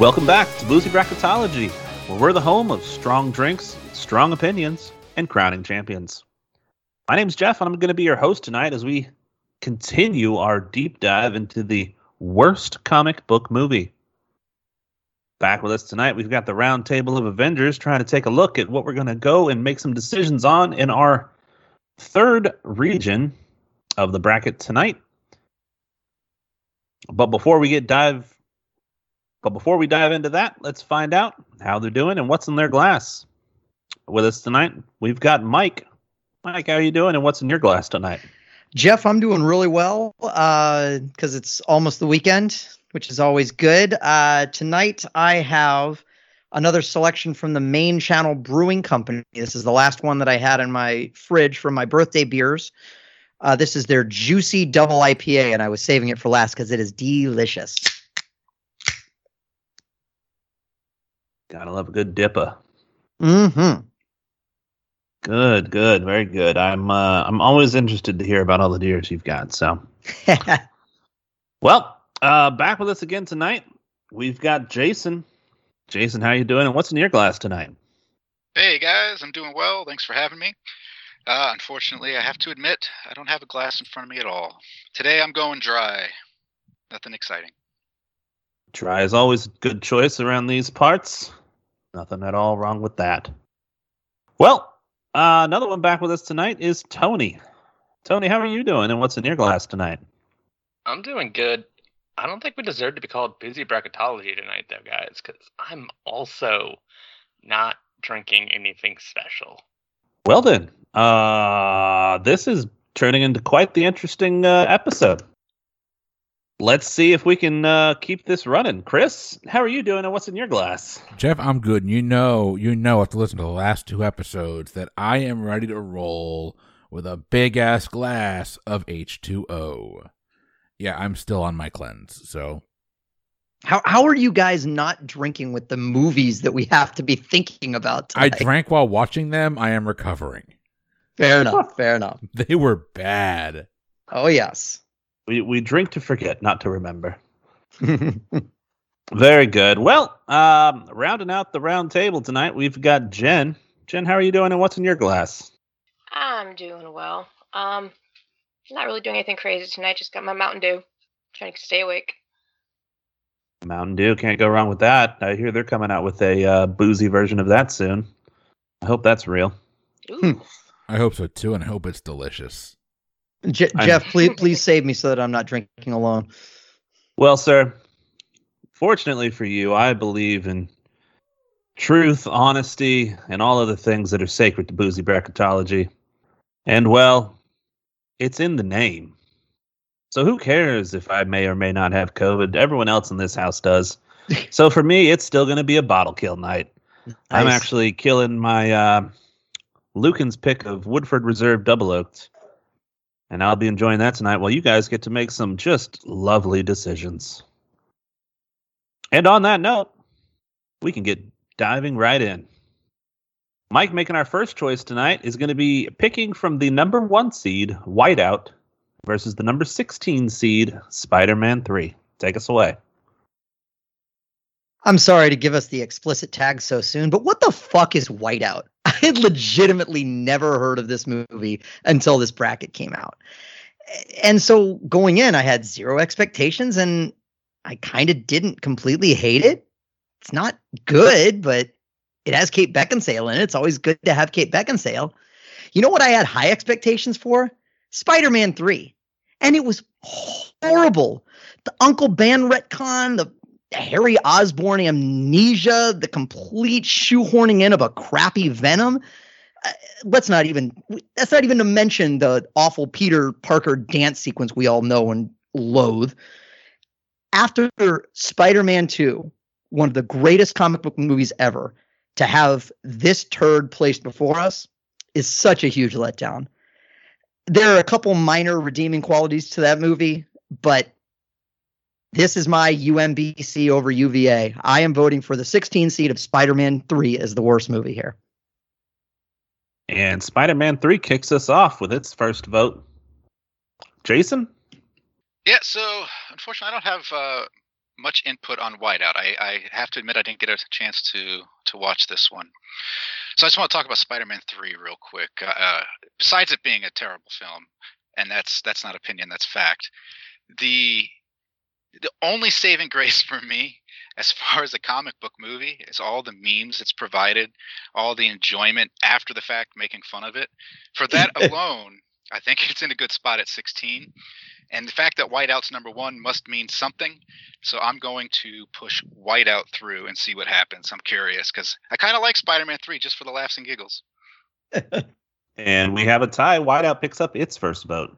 Welcome back to Boozy Bracketology, where we're the home of strong drinks, strong opinions, and crowning champions. My name's Jeff, and I'm going to be your host tonight as we continue our deep dive into the worst comic book movie. Back with us tonight, we've got the round table of Avengers trying to take a look at what we're going to go and make some decisions on in our third region of the bracket tonight. But before we get dive but before we dive into that, let's find out how they're doing and what's in their glass. With us tonight, we've got Mike. Mike, how are you doing and what's in your glass tonight? Jeff, I'm doing really well because uh, it's almost the weekend, which is always good. Uh, tonight, I have another selection from the main channel brewing company. This is the last one that I had in my fridge for my birthday beers. Uh, this is their juicy double IPA, and I was saving it for last because it is delicious. Gotta love a good dipper. Mm-hmm. Good, good, very good. I'm uh, I'm always interested to hear about all the deers you've got. So, well, uh, back with us again tonight. We've got Jason. Jason, how you doing? And what's in your glass tonight? Hey guys, I'm doing well. Thanks for having me. Uh, unfortunately, I have to admit I don't have a glass in front of me at all. Today I'm going dry. Nothing exciting. Dry is always a good choice around these parts. Nothing at all wrong with that. Well, uh, another one back with us tonight is Tony. Tony, how are you doing, and what's in your glass tonight? I'm doing good. I don't think we deserve to be called boozy bracketology tonight, though, guys, because I'm also not drinking anything special. Well then, uh, this is turning into quite the interesting uh, episode. Let's see if we can uh, keep this running. Chris, how are you doing, and what's in your glass? Jeff, I'm good. And you know, you know, after listening to the last two episodes, that I am ready to roll with a big ass glass of H2O. Yeah, I'm still on my cleanse, so how how are you guys not drinking with the movies that we have to be thinking about? Tonight? I drank while watching them. I am recovering. Fair enough. Fair enough. They were bad. Oh yes. We we drink to forget, not to remember. Very good. Well, um, rounding out the round table tonight, we've got Jen. Jen, how are you doing, and what's in your glass? I'm doing well. Um, not really doing anything crazy tonight. Just got my Mountain Dew, trying to stay awake. Mountain Dew can't go wrong with that. I hear they're coming out with a uh, boozy version of that soon. I hope that's real. Hmm. I hope so too, and I hope it's delicious. Je- Jeff, please please save me so that I'm not drinking alone. Well, sir, fortunately for you, I believe in truth, honesty, and all of the things that are sacred to boozy bracketology. And well, it's in the name. So who cares if I may or may not have COVID? Everyone else in this house does. so for me, it's still going to be a bottle kill night. Nice. I'm actually killing my uh, Lucan's pick of Woodford Reserve Double Oaked. And I'll be enjoying that tonight while you guys get to make some just lovely decisions. And on that note, we can get diving right in. Mike making our first choice tonight is going to be picking from the number one seed, Whiteout, versus the number 16 seed, Spider Man 3. Take us away. I'm sorry to give us the explicit tag so soon, but what the fuck is Whiteout? Had legitimately never heard of this movie until this bracket came out. And so going in, I had zero expectations and I kind of didn't completely hate it. It's not good, but it has Kate Beckinsale in it. It's always good to have Kate Beckinsale. You know what I had high expectations for? Spider Man 3. And it was horrible. The Uncle Ben retcon, the Harry Osborn amnesia, the complete shoehorning in of a crappy Venom. Uh, let's not even, that's not even to mention the awful Peter Parker dance sequence we all know and loathe. After Spider Man 2, one of the greatest comic book movies ever, to have this turd placed before us is such a huge letdown. There are a couple minor redeeming qualities to that movie, but this is my UMBC over UVA. I am voting for the 16 seed of Spider Man 3 as the worst movie here. And Spider Man 3 kicks us off with its first vote. Jason? Yeah, so unfortunately, I don't have uh, much input on Whiteout. I, I have to admit I didn't get a chance to to watch this one. So I just want to talk about Spider-Man Three real quick. Uh, besides it being a terrible film, and that's that's not opinion, that's fact. The the only saving grace for me as far as a comic book movie is all the memes it's provided, all the enjoyment after the fact making fun of it. For that alone, I think it's in a good spot at 16. And the fact that Whiteout's number one must mean something. So I'm going to push Whiteout through and see what happens. I'm curious because I kind of like Spider Man 3 just for the laughs and giggles. and we have a tie. Whiteout picks up its first vote.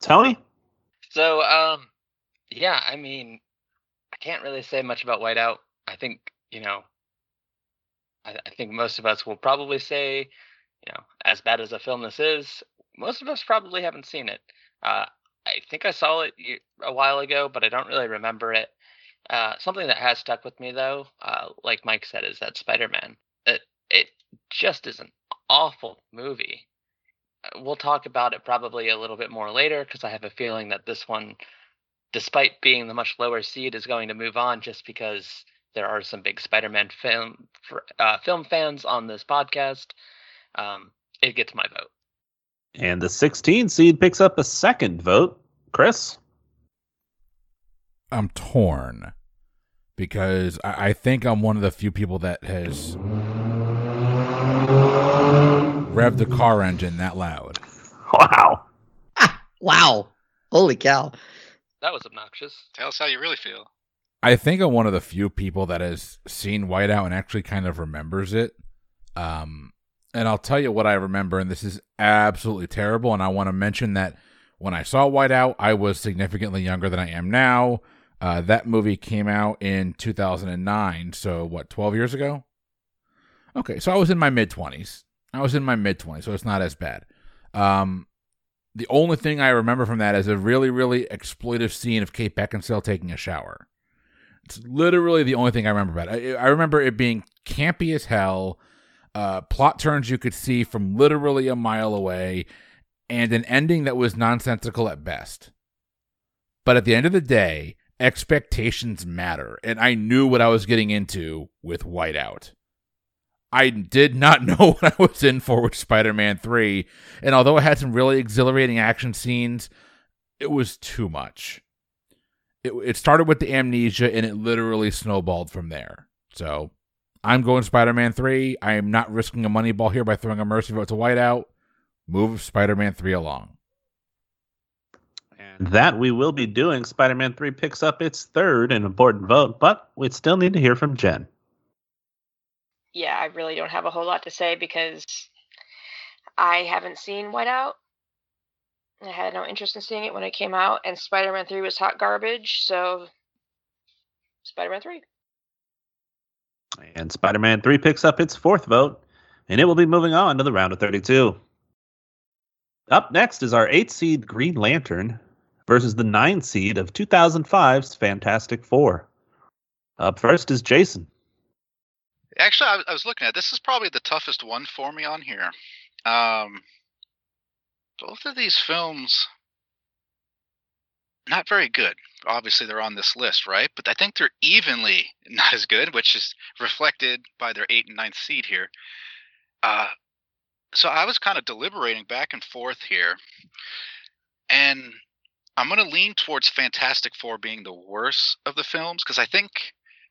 Tony? So, um, yeah, I mean, I can't really say much about Whiteout. I think, you know, I, I think most of us will probably say, you know, as bad as a film this is, most of us probably haven't seen it. Uh, I think I saw it a while ago, but I don't really remember it. Uh, something that has stuck with me though, uh, like Mike said, is that Spider-Man. It it just is an awful movie. Uh, we'll talk about it probably a little bit more later because I have a feeling that this one, despite being the much lower seed, is going to move on just because there are some big Spider-Man film uh, film fans on this podcast. Um, it gets my vote. And the 16 seed picks up a second vote. Chris? I'm torn because I, I think I'm one of the few people that has revved the car engine that loud. Wow. wow. Holy cow. That was obnoxious. Tell us how you really feel. I think I'm one of the few people that has seen Whiteout and actually kind of remembers it. Um, and I'll tell you what I remember, and this is absolutely terrible. And I want to mention that when I saw Whiteout, I was significantly younger than I am now. Uh, that movie came out in 2009, so what, 12 years ago? Okay, so I was in my mid 20s. I was in my mid 20s, so it's not as bad. Um, the only thing I remember from that is a really, really exploitive scene of Kate Beckinsale taking a shower. It's literally the only thing I remember about it. I, I remember it being campy as hell uh, plot turns you could see from literally a mile away, and an ending that was nonsensical at best. But at the end of the day, expectations matter, and I knew what I was getting into with Whiteout. I did not know what I was in for with Spider Man 3, and although it had some really exhilarating action scenes, it was too much. It, it started with the amnesia, and it literally snowballed from there. So I'm going Spider Man 3. I am not risking a money ball here by throwing a mercy vote to Whiteout. Move Spider Man 3 along. And that we will be doing. Spider Man 3 picks up its third and important vote, but we still need to hear from Jen. Yeah, I really don't have a whole lot to say because I haven't seen Whiteout. I had no interest in seeing it when it came out, and Spider Man 3 was hot garbage, so Spider Man 3. And Spider Man 3 picks up its fourth vote, and it will be moving on to the round of 32. Up next is our 8 seed Green Lantern versus the 9 seed of 2005's Fantastic Four. Up first is Jason. Actually, I, I was looking at this is probably the toughest one for me on here. Um, both of these films not very good. Obviously, they're on this list, right? But I think they're evenly not as good, which is reflected by their eight and ninth seed here. Uh, so I was kind of deliberating back and forth here, and I'm going to lean towards Fantastic Four being the worst of the films because I think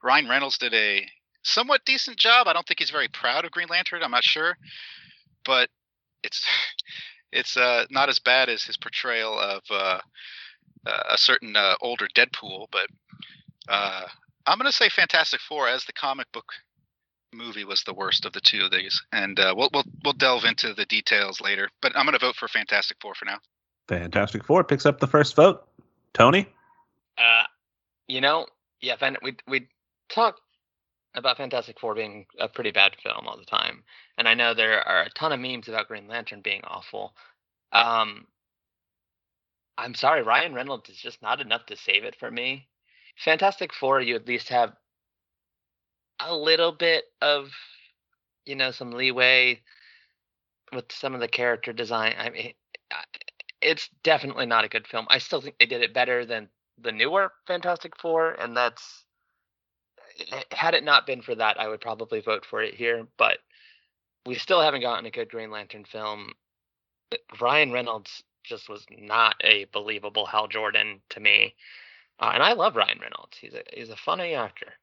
Ryan Reynolds did a somewhat decent job. I don't think he's very proud of Green Lantern. I'm not sure, but it's it's uh, not as bad as his portrayal of uh, uh, a certain uh, older Deadpool, but uh, I'm going to say Fantastic Four as the comic book movie was the worst of the two of these, and uh, we'll we'll we'll delve into the details later. But I'm going to vote for Fantastic Four for now. Fantastic Four picks up the first vote. Tony. Uh, you know, yeah, we we talk about Fantastic Four being a pretty bad film all the time, and I know there are a ton of memes about Green Lantern being awful. Um, I'm sorry, Ryan Reynolds is just not enough to save it for me. Fantastic Four, you at least have a little bit of, you know, some leeway with some of the character design. I mean, it's definitely not a good film. I still think they did it better than the newer Fantastic Four, and that's had it not been for that, I would probably vote for it here. But we still haven't gotten a good Green Lantern film. Ryan Reynolds just was not a believable Hal Jordan to me, uh, and I love Ryan Reynolds. He's a he's a funny actor,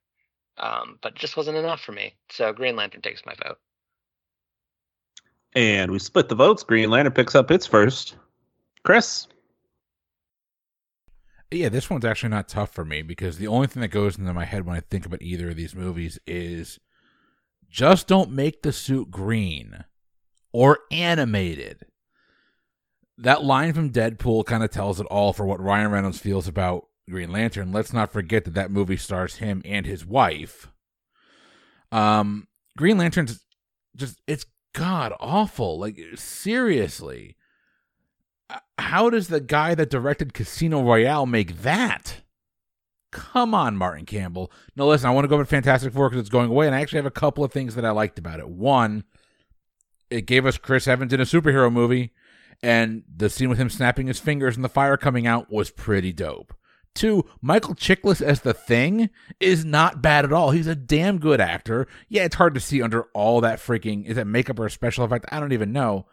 um, but just wasn't enough for me. So Green Lantern takes my vote. And we split the votes. Green Lantern picks up its first. Chris. Yeah, this one's actually not tough for me because the only thing that goes into my head when I think about either of these movies is just don't make the suit green or animated. That line from Deadpool kind of tells it all for what Ryan Reynolds feels about Green Lantern. Let's not forget that that movie stars him and his wife. Um, Green Lantern's just it's god awful. Like seriously how does the guy that directed Casino Royale make that? Come on, Martin Campbell. No, listen, I want to go over Fantastic Four because it's going away, and I actually have a couple of things that I liked about it. One, it gave us Chris Evans in a superhero movie, and the scene with him snapping his fingers and the fire coming out was pretty dope. Two, Michael Chiklis as the thing is not bad at all. He's a damn good actor. Yeah, it's hard to see under all that freaking is that makeup or a special effect? I don't even know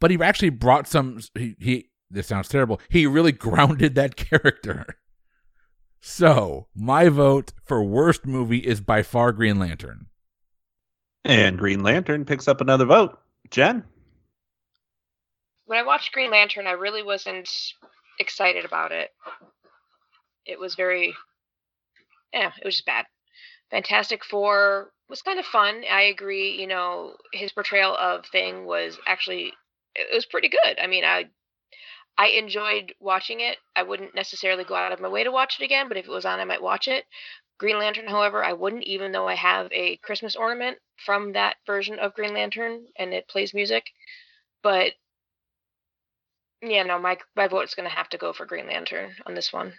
but he actually brought some he, he this sounds terrible. He really grounded that character. So my vote for worst movie is by far green lantern. And green lantern picks up another vote. Jen? When i watched green lantern i really wasn't excited about it. It was very yeah it was just bad. Fantastic four was kind of fun. I agree you know his portrayal of thing was actually it was pretty good. I mean, I I enjoyed watching it. I wouldn't necessarily go out of my way to watch it again, but if it was on, I might watch it. Green Lantern, however, I wouldn't, even though I have a Christmas ornament from that version of Green Lantern and it plays music. But yeah, no, my my vote's gonna have to go for Green Lantern on this one.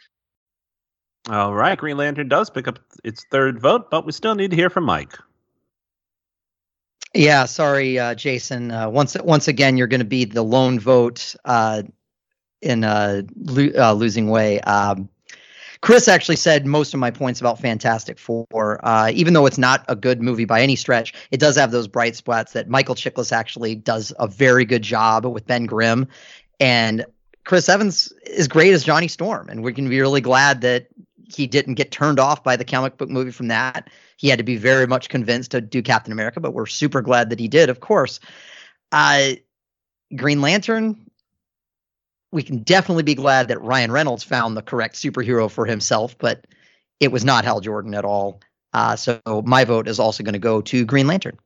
All right, Green Lantern does pick up its third vote, but we still need to hear from Mike. Yeah, sorry, uh, Jason. Uh, once once again, you're going to be the lone vote uh, in a lo- uh, losing way. Um, Chris actually said most of my points about Fantastic Four. Uh, even though it's not a good movie by any stretch, it does have those bright spots that Michael Chiklis actually does a very good job with Ben Grimm, and Chris Evans is great as Johnny Storm, and we can be really glad that he didn't get turned off by the comic book movie from that. He had to be very much convinced to do Captain America, but we're super glad that he did, of course. Uh, Green Lantern, we can definitely be glad that Ryan Reynolds found the correct superhero for himself, but it was not Hal Jordan at all. Uh, so my vote is also going to go to Green Lantern.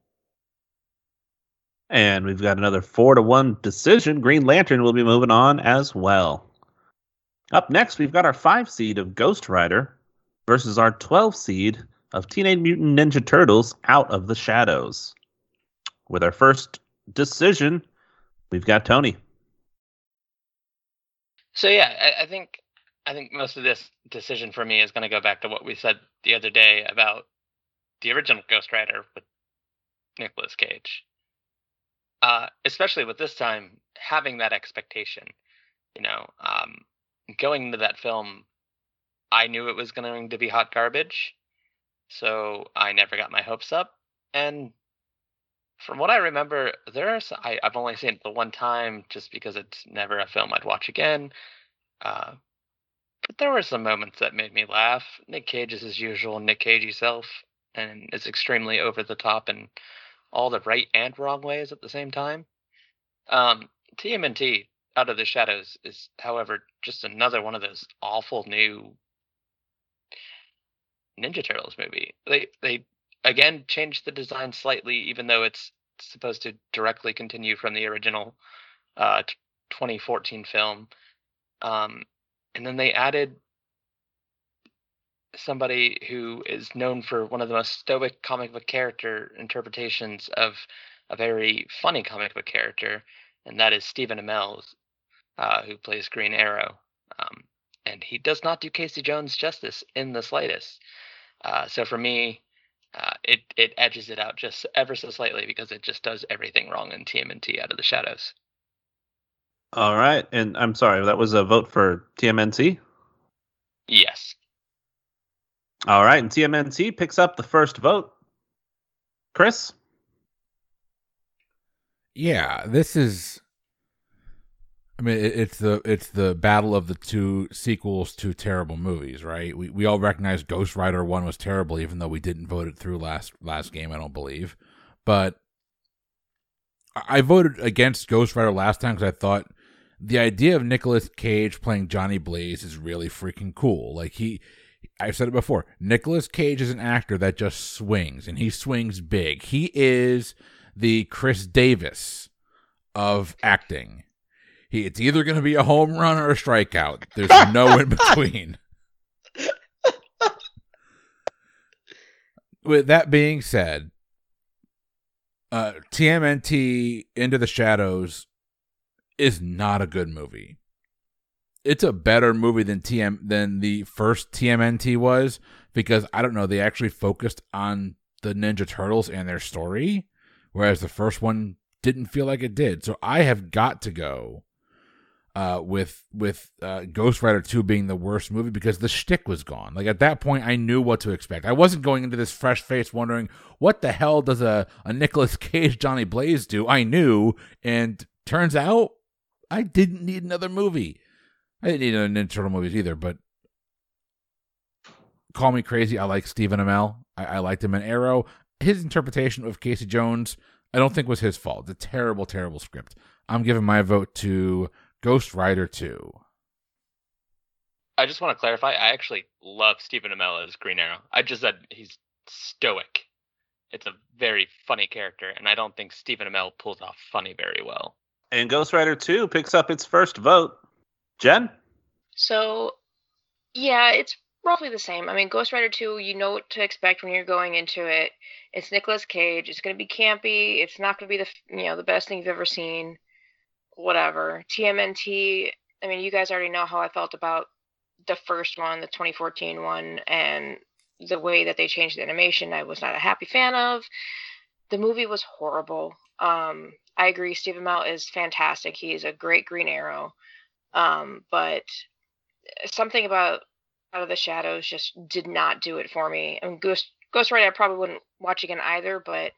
And we've got another four to one decision. Green Lantern will be moving on as well. Up next, we've got our five seed of Ghost Rider versus our 12 seed of Teenage Mutant Ninja Turtles Out of the Shadows. With our first decision, we've got Tony. So yeah, I, I think I think most of this decision for me is going to go back to what we said the other day about the original Ghost Rider with Nicolas Cage. Uh, especially with this time having that expectation, you know, um, going into that film, I knew it was going to be hot garbage, so I never got my hopes up. And from what I remember, there's I, have only seen it the one time, just because it's never a film I'd watch again. Uh, but there were some moments that made me laugh. Nick Cage is his usual Nick Cagey self, and is extremely over the top in all the right and wrong ways at the same time. Um, TMNT out of the Shadows is, however, just another one of those awful new Ninja Turtles movie. They they again changed the design slightly, even though it's supposed to directly continue from the original uh, 2014 film. Um, and then they added somebody who is known for one of the most stoic comic book character interpretations of a very funny comic book character, and that is Stephen Amell, uh, who plays Green Arrow. Um, and he does not do Casey Jones justice in the slightest. Uh, so for me, uh, it it edges it out just ever so slightly because it just does everything wrong in TMNT Out of the Shadows. All right, and I'm sorry, that was a vote for TMNT. Yes. All right, and TMNT picks up the first vote. Chris? Yeah, this is. I mean, it's the it's the battle of the two sequels to terrible movies, right? We we all recognize Ghost Rider one was terrible, even though we didn't vote it through last last game. I don't believe, but I voted against Ghost Rider last time because I thought the idea of Nicolas Cage playing Johnny Blaze is really freaking cool. Like he, I've said it before. Nicolas Cage is an actor that just swings, and he swings big. He is the Chris Davis of acting. He, it's either going to be a home run or a strikeout. There's no in between. With that being said, uh, TMNT Into the Shadows is not a good movie. It's a better movie than TM than the first TMNT was because I don't know they actually focused on the Ninja Turtles and their story, whereas the first one didn't feel like it did. So I have got to go uh, with with uh, Ghost Rider two being the worst movie because the shtick was gone. Like at that point, I knew what to expect. I wasn't going into this fresh face wondering what the hell does a a Nicolas Cage Johnny Blaze do. I knew, and turns out I didn't need another movie. I didn't need an internal movies either, but call me crazy. I like Stephen Amell. I, I liked him in Arrow. His interpretation of Casey Jones, I don't think was his fault. A terrible, terrible script. I'm giving my vote to Ghost Rider 2. I just want to clarify. I actually love Stephen Amell as Green Arrow. I just said he's stoic. It's a very funny character, and I don't think Stephen Amell pulls off funny very well. And Ghost Rider 2 picks up its first vote. Jen? So, yeah, it's roughly the same. I mean, Ghost Rider 2, you know what to expect when you're going into it. It's Nicolas Cage. It's going to be campy. It's not going to be the you know the best thing you've ever seen. Whatever. TMNT. I mean, you guys already know how I felt about the first one, the 2014 one, and the way that they changed the animation. I was not a happy fan of. The movie was horrible. Um, I agree. Stephen Amell is fantastic. He is a great Green Arrow. Um, but something about Out of the Shadows just did not do it for me. I mean, Ghost Ghost Rider I probably wouldn't watch again either, but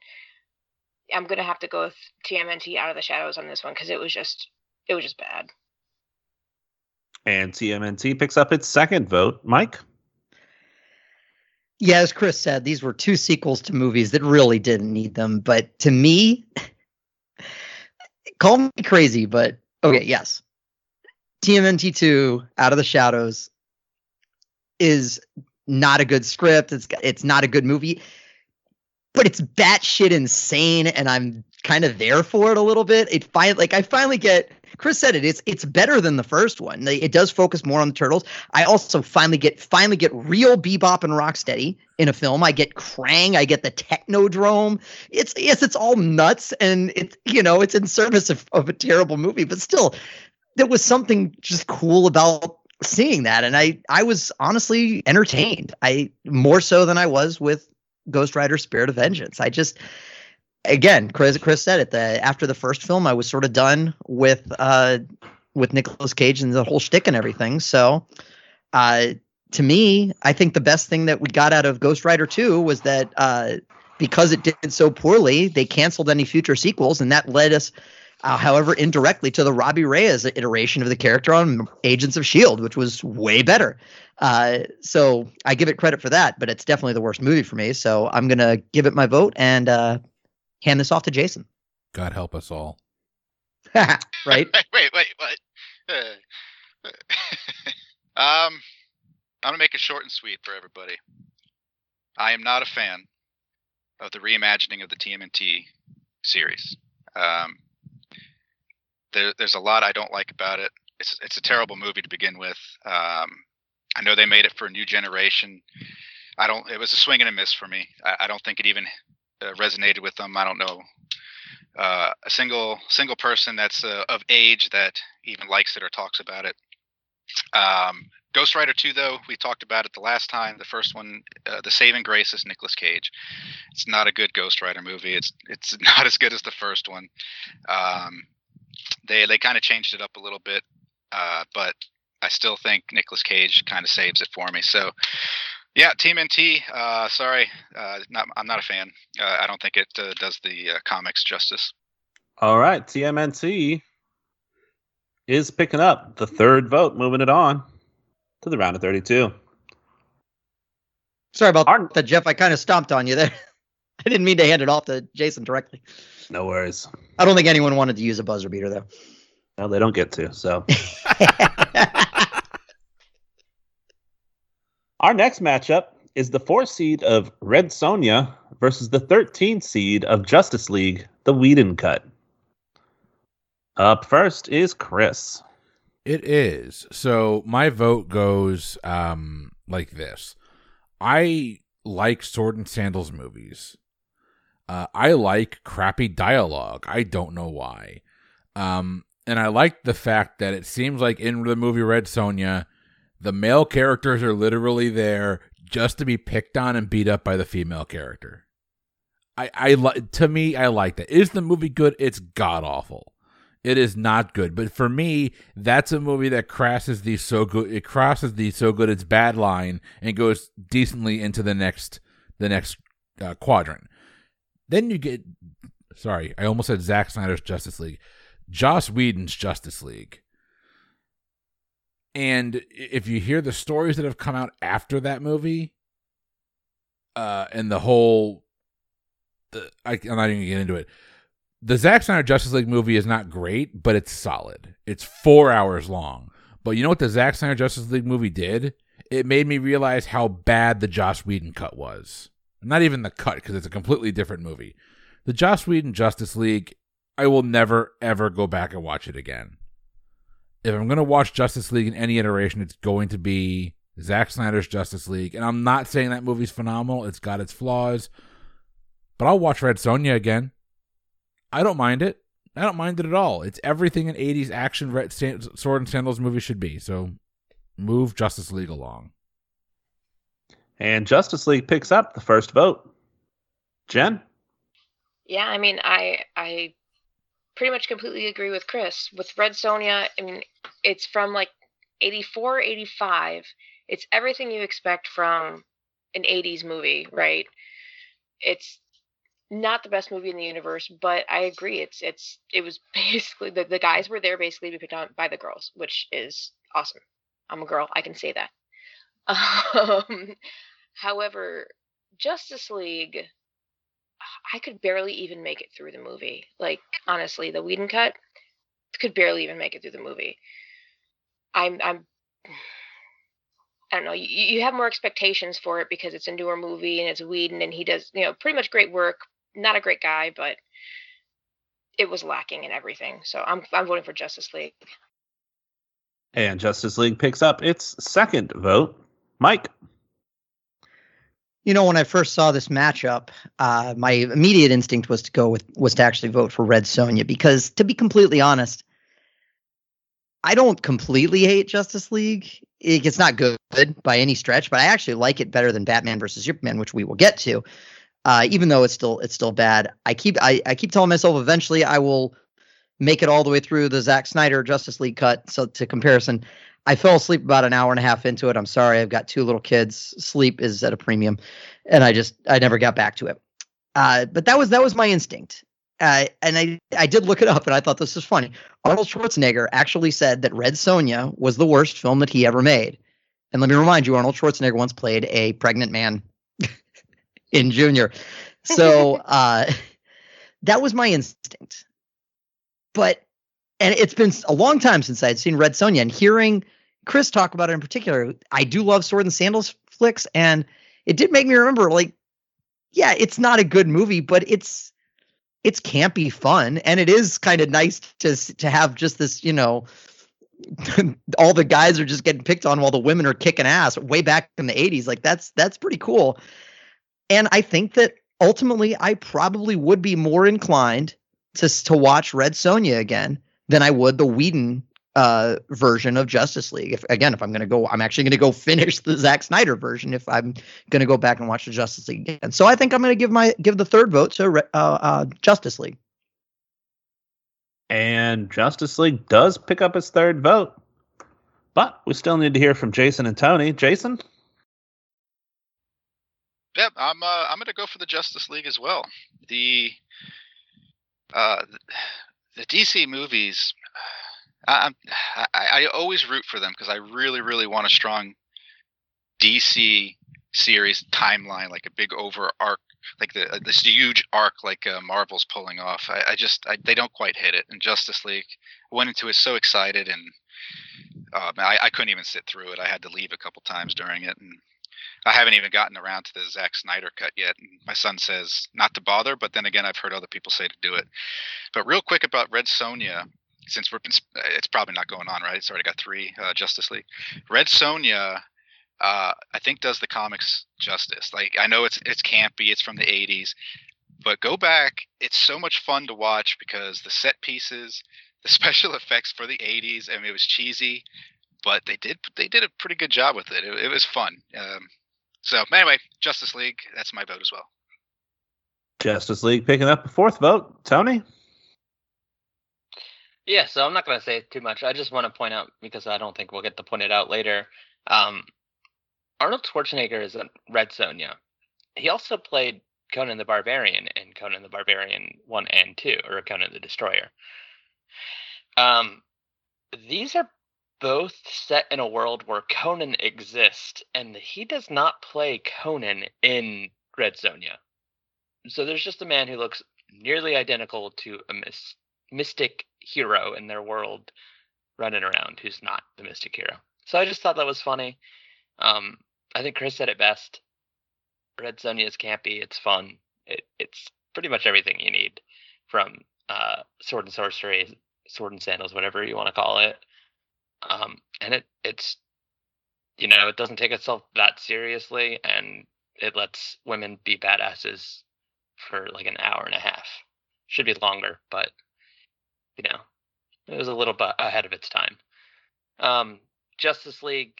I'm gonna have to go with TMNT Out of the Shadows on this one because it was just it was just bad. And TMNT picks up its second vote. Mike? Yeah, as Chris said, these were two sequels to movies that really didn't need them. But to me, call me crazy, but okay, yes. TMNT2 Out of the Shadows is not a good script. It's it's not a good movie, but it's batshit insane, and I'm kind of there for it a little bit. It finally like I finally get Chris said it. It's it's better than the first one. It does focus more on the turtles. I also finally get finally get real bebop and rocksteady in a film. I get Krang. I get the Technodrome. It's yes, it's all nuts, and it's you know it's in service of, of a terrible movie, but still, there was something just cool about seeing that, and I I was honestly entertained. I more so than I was with Ghost Rider: Spirit of Vengeance. I just again, Chris, Chris said it. That after the first film, I was sort of done with uh, with Nicolas Cage and the whole shtick and everything. So, uh, to me, I think the best thing that we got out of Ghost Rider 2 was that uh, because it did so poorly, they canceled any future sequels, and that led us. Uh, however, indirectly to the Robbie Reyes iteration of the character on Agents of Shield, which was way better. Uh, so I give it credit for that, but it's definitely the worst movie for me. So I'm gonna give it my vote and uh, hand this off to Jason. God help us all. right? wait, wait, wait, what? Uh, um, I'm gonna make it short and sweet for everybody. I am not a fan of the reimagining of the TMNT series. Um, there, there's a lot I don't like about it. It's it's a terrible movie to begin with. Um, I know they made it for a new generation. I don't. It was a swing and a miss for me. I, I don't think it even uh, resonated with them. I don't know uh, a single single person that's uh, of age that even likes it or talks about it. Um, Ghost Rider 2, though, we talked about it the last time. The first one, uh, the saving grace is Nicolas Cage. It's not a good Ghost Rider movie. It's it's not as good as the first one. Um, they they kind of changed it up a little bit, uh, but I still think Nicolas Cage kind of saves it for me. So, yeah, Team NT. Uh, sorry, uh, not, I'm not a fan. Uh, I don't think it uh, does the uh, comics justice. All right, TMNT is picking up the third vote, moving it on to the round of 32. Sorry about Our- that, Jeff. I kind of stomped on you there. I didn't mean to hand it off to Jason directly. No worries. I don't think anyone wanted to use a buzzer beater though. No, they don't get to. So our next matchup is the four seed of Red Sonja versus the 13 seed of Justice League, the Whedon cut. Up first is Chris. It is. So my vote goes um like this. I like Sword and Sandals movies. Uh, I like crappy dialogue. I don't know why. Um, and I like the fact that it seems like in the movie Red Sonja, the male characters are literally there just to be picked on and beat up by the female character. I, I li- to me, I like that. Is the movie good? It's god awful. It is not good. But for me, that's a movie that crosses the so good it crosses the so good it's bad line and goes decently into the next the next uh, quadrant. Then you get sorry, I almost said Zack Snyder's Justice League. Joss Whedon's Justice League. And if you hear the stories that have come out after that movie, uh, and the whole, the, I, I'm not even gonna get into it the Zack Snyder Justice League movie is not great, but it's solid. It's four hours long. But you know what the Zack Snyder Justice League movie did? It made me realize how bad the Joss Whedon cut was. Not even the cut, because it's a completely different movie. The Joss Whedon Justice League, I will never, ever go back and watch it again. If I'm going to watch Justice League in any iteration, it's going to be Zack Snyder's Justice League. And I'm not saying that movie's phenomenal, it's got its flaws. But I'll watch Red Sonja again. I don't mind it. I don't mind it at all. It's everything an 80s action red stand, sword and sandals movie should be. So move Justice League along. And Justice League picks up the first vote. Jen? Yeah, I mean, I I pretty much completely agree with Chris. With Red Sonja, I mean, it's from like 84, 85. It's everything you expect from an 80s movie, right? It's not the best movie in the universe, but I agree. It's it's it was basically the, the guys were there basically to be picked on by the girls, which is awesome. I'm a girl, I can say that. Um, however, Justice League, I could barely even make it through the movie. Like honestly, the Whedon cut could barely even make it through the movie. I'm I'm I don't know. You, you have more expectations for it because it's a newer movie and it's Whedon and he does you know pretty much great work. Not a great guy, but it was lacking in everything. So I'm I'm voting for Justice League. And Justice League picks up its second vote. Mike? You know, when I first saw this matchup, uh, my immediate instinct was to go with was to actually vote for Red Sonja because, to be completely honest, I don't completely hate Justice League. It- It's not good by any stretch, but I actually like it better than Batman versus Superman, which we will get to. Uh, even though it's still it's still bad, I keep I, I keep telling myself eventually I will make it all the way through the Zack Snyder Justice League cut. So to comparison, I fell asleep about an hour and a half into it. I'm sorry, I've got two little kids. Sleep is at a premium, and I just I never got back to it. Uh, but that was that was my instinct. Uh, and I I did look it up, and I thought this was funny. Arnold Schwarzenegger actually said that Red Sonja was the worst film that he ever made. And let me remind you, Arnold Schwarzenegger once played a pregnant man in Junior. So uh, that was my instinct. But and it's been a long time since I'd seen Red Sonja, and hearing Chris talk about it in particular, I do love Sword and Sandals flicks, and it did make me remember, like, yeah, it's not a good movie, but it's it's campy fun, and it is kind of nice to to have just this, you know, all the guys are just getting picked on while the women are kicking ass way back in the 80s. Like that's that's pretty cool. And I think that ultimately I probably would be more inclined to to watch Red Sonja again than I would the Whedon uh, version of Justice League. If again, if I'm going to go, I'm actually going to go finish the Zack Snyder version. If I'm going to go back and watch the Justice League again, so I think I'm going to give my give the third vote to uh, uh, Justice League. And Justice League does pick up its third vote. But we still need to hear from Jason and Tony. Jason? Yep, I'm uh, I'm gonna go for the Justice League as well. The uh, the DC movies, I, I, I always root for them because I really really want a strong DC series timeline, like a big over arc, like the this huge arc like uh, Marvel's pulling off. I, I just I, they don't quite hit it. And Justice League went into it so excited, and uh, I, I couldn't even sit through it. I had to leave a couple times during it, and I haven't even gotten around to the Zack Snyder cut yet. And my son says not to bother, but then again, I've heard other people say to do it. But real quick about Red Sonja, since we're it's probably not going on, right? It's already got three uh, Justice League. Red Sonja uh, I think does the comics justice. Like I know it's it's campy, it's from the '80s, but go back. It's so much fun to watch because the set pieces, the special effects for the '80s. I mean, it was cheesy, but they did they did a pretty good job with it. It, it was fun. Um, so anyway, Justice League. That's my vote as well. Justice League picking up a fourth vote. Tony. Yeah, so I'm not going to say too much. I just want to point out because I don't think we'll get to point it out later. Um, Arnold Schwarzenegger is a Red Sonja. He also played Conan the Barbarian in Conan the Barbarian 1 and 2, or Conan the Destroyer. Um, these are both set in a world where Conan exists, and he does not play Conan in Red Sonja. So there's just a man who looks nearly identical to a mystic hero in their world running around who's not the mystic hero. So I just thought that was funny. Um, I think Chris said it best. Red Sonja is campy. It's fun. It, it's pretty much everything you need from uh, sword and sorcery, sword and sandals, whatever you want to call it. Um, and it it's you know it doesn't take itself that seriously, and it lets women be badasses for like an hour and a half. Should be longer, but you know it was a little bit ahead of its time. Um, Justice League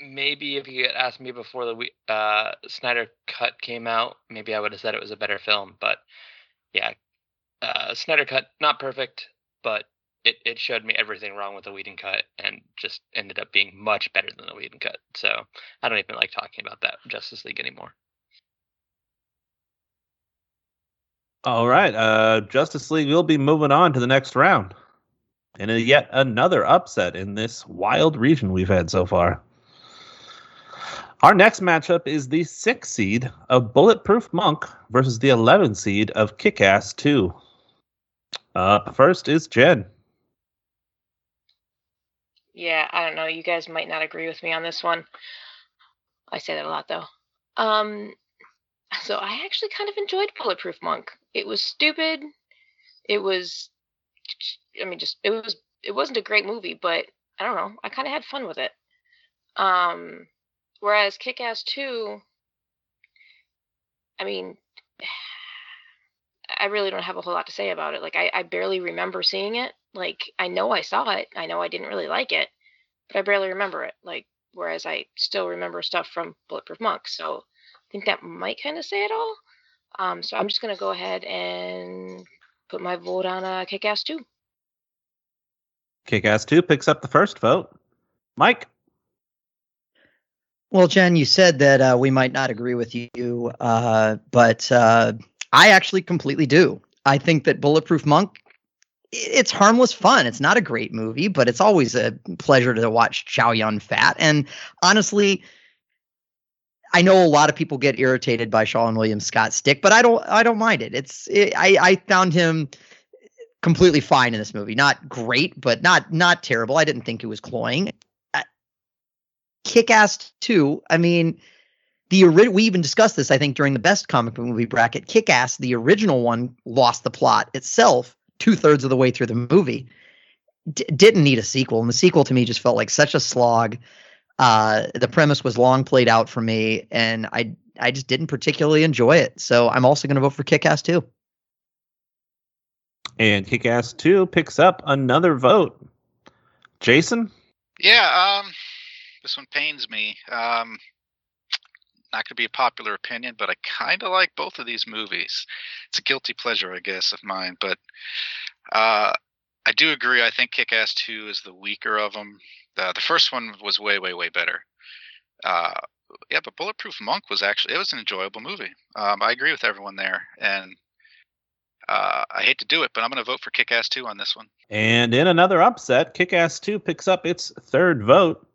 maybe if you had asked me before the uh, Snyder cut came out, maybe I would have said it was a better film. But yeah, uh, Snyder cut not perfect, but it, it showed me everything wrong with the Whedon cut and just ended up being much better than the Whedon cut. So I don't even like talking about that Justice League anymore. All right, uh, Justice League will be moving on to the next round, and yet another upset in this wild region we've had so far. Our next matchup is the six seed of Bulletproof Monk versus the 11 seed of Kickass 2. Up first is Jen. Yeah, I don't know. You guys might not agree with me on this one. I say that a lot though. Um, so I actually kind of enjoyed Bulletproof Monk. It was stupid. It was, I mean, just it was. It wasn't a great movie, but I don't know. I kind of had fun with it. Um, Whereas Kick Ass 2, I mean, I really don't have a whole lot to say about it. Like, I, I barely remember seeing it. Like, I know I saw it. I know I didn't really like it, but I barely remember it. Like, whereas I still remember stuff from Bulletproof Monk. So I think that might kind of say it all. Um, so I'm just going to go ahead and put my vote on uh, Kick Ass 2. Kick Ass 2 picks up the first vote. Mike? Well, Jen, you said that uh, we might not agree with you, uh, but uh, I actually completely do. I think that Bulletproof Monk, it's harmless fun. It's not a great movie, but it's always a pleasure to watch Chow Yun Fat. And honestly, I know a lot of people get irritated by Seann Williams Scott stick, but I don't. I don't mind it. It's. It, I I found him completely fine in this movie. Not great, but not not terrible. I didn't think it was cloying. Uh, Kick-Ass 2, I mean, the ori- we even discussed this, I think, during the best comic book movie bracket. Kick-Ass, the original one, lost the plot itself two thirds of the way through the movie. D- didn't need a sequel, and the sequel to me just felt like such a slog. Uh, the premise was long played out for me, and I I just didn't particularly enjoy it. So I'm also going to vote for Kick-Ass 2. And Kick-Ass 2 picks up another vote. Jason? Yeah, um, this one pains me. Um, not going to be a popular opinion, but I kind of like both of these movies. It's a guilty pleasure, I guess, of mine. But uh, I do agree. I think Kick Ass 2 is the weaker of them. The, the first one was way, way, way better. Uh, yeah, but Bulletproof Monk was actually it was an enjoyable movie. Um, I agree with everyone there, and uh, I hate to do it, but I'm going to vote for Kick Ass 2 on this one. And in another upset, Kick Ass 2 picks up its third vote.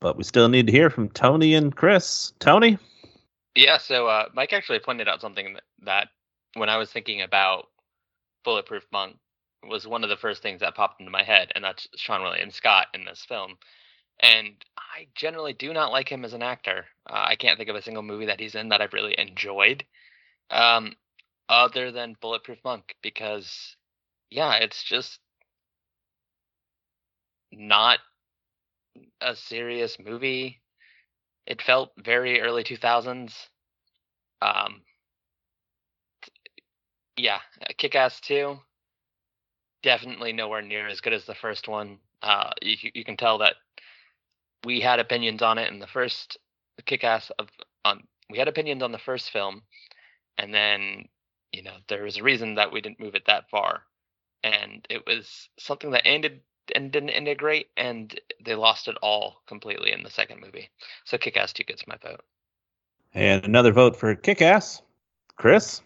But we still need to hear from Tony and Chris. Tony? Yeah, so uh, Mike actually pointed out something that, that when I was thinking about Bulletproof Monk was one of the first things that popped into my head, and that's Seann William Scott in this film. And I generally do not like him as an actor. Uh, I can't think of a single movie that he's in that I've really enjoyed, um, other than Bulletproof Monk, because yeah, it's just not a serious movie. It felt very early 2000s. Um, yeah, Kick Ass 2. Definitely nowhere near as good as the first one. Uh, you, you can tell that we had opinions on it in the first Kick Ass of on we had opinions on the first film, and then you know there was a reason that we didn't move it that far, and it was something that ended and didn't great, and they lost it all completely in the second movie. So Kick Ass 2 gets my vote. And another vote for Kick Ass. Chris?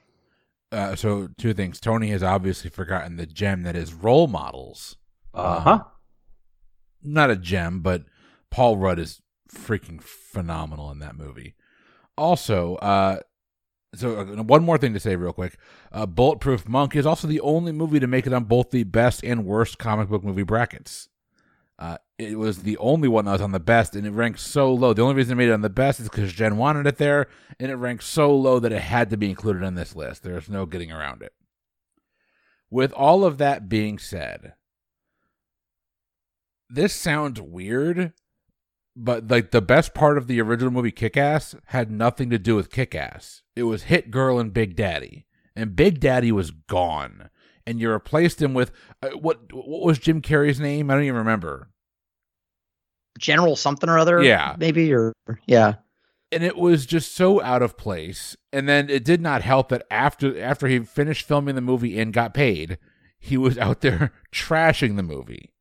Uh, so two things. Tony has obviously forgotten the gem that is role models. Uh huh. Not a gem, but Paul Rudd is freaking phenomenal in that movie. Also, uh, so uh, one more thing to say real quick uh, bulletproof monk is also the only movie to make it on both the best and worst comic book movie brackets it was the only one that was on the best and it ranked so low the only reason it made it on the best is because jen wanted it there and it ranked so low that it had to be included in this list there's no getting around it with all of that being said this sounds weird but like the best part of the original movie Kick-Ass had nothing to do with Kick-Ass. It was Hit Girl and Big Daddy, and Big Daddy was gone, and you replaced him with uh, what? What was Jim Carrey's name? I don't even remember. General something or other. Yeah. maybe or yeah. And it was just so out of place. And then it did not help that after after he finished filming the movie and got paid, he was out there trashing the movie.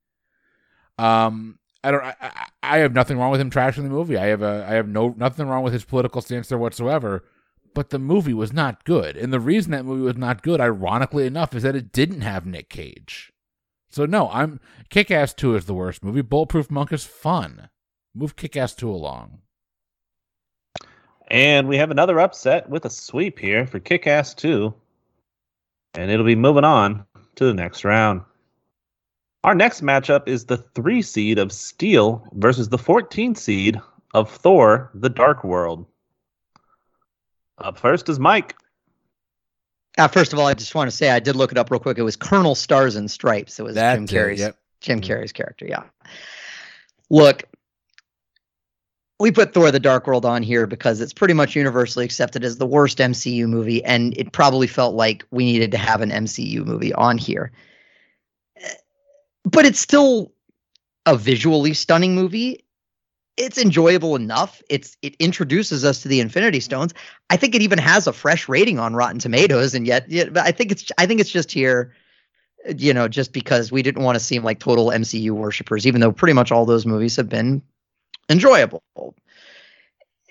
Um, I don't. I, I have nothing wrong with him trashing the movie. I have a. I have no nothing wrong with his political stance there whatsoever. But the movie was not good, and the reason that movie was not good, ironically enough, is that it didn't have Nick Cage. So no, I'm Kick Ass Two is the worst movie. Bulletproof Monk is fun. Move Kick Ass Two along. And we have another upset with a sweep here for Kick Ass 2. And it'll be moving on to the next round. Our next matchup is the three seed of Steel versus the 14 seed of Thor the Dark World. Up first is Mike. Uh, first of all, I just want to say I did look it up real quick. It was Colonel Stars and Stripes. It was That's Jim it, yep. Jim Carrey's character. Yeah. Look, we put Thor: The Dark World on here because it's pretty much universally accepted as the worst MCU movie, and it probably felt like we needed to have an MCU movie on here. But it's still a visually stunning movie. It's enjoyable enough. It's it introduces us to the Infinity Stones. I think it even has a fresh rating on Rotten Tomatoes, and yet, but I think it's I think it's just here, you know, just because we didn't want to seem like total MCU worshippers, even though pretty much all those movies have been enjoyable.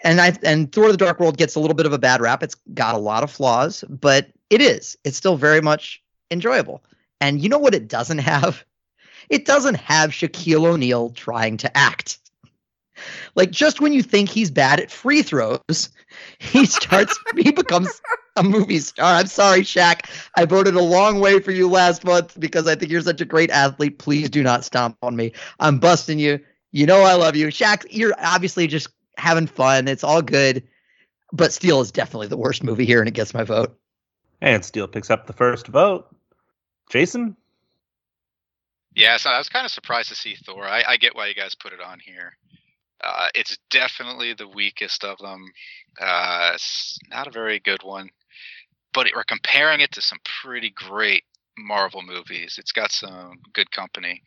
And I and Thor: The Dark World gets a little bit of a bad rap. It's got a lot of flaws, but it is. It's still very much enjoyable. And you know what it doesn't have? It doesn't have Shaquille O'Neal trying to act. Like just when you think he's bad at free throws, he starts he becomes a movie star. I'm sorry, Shaq. I voted a long way for you last month because I think you're such a great athlete. Please do not stomp on me. I'm busting you. You know I love you. Shaq, you're obviously just having fun. It's all good. But Steel is definitely the worst movie here, and it gets my vote. And Steel picks up the first vote. Jason? Yeah, so I was kind of surprised to see Thor. I, I get why you guys put it on here. Uh, it's definitely the weakest of them. Uh, it's not a very good one, but it, we're comparing it to some pretty great Marvel movies. It's got some good company.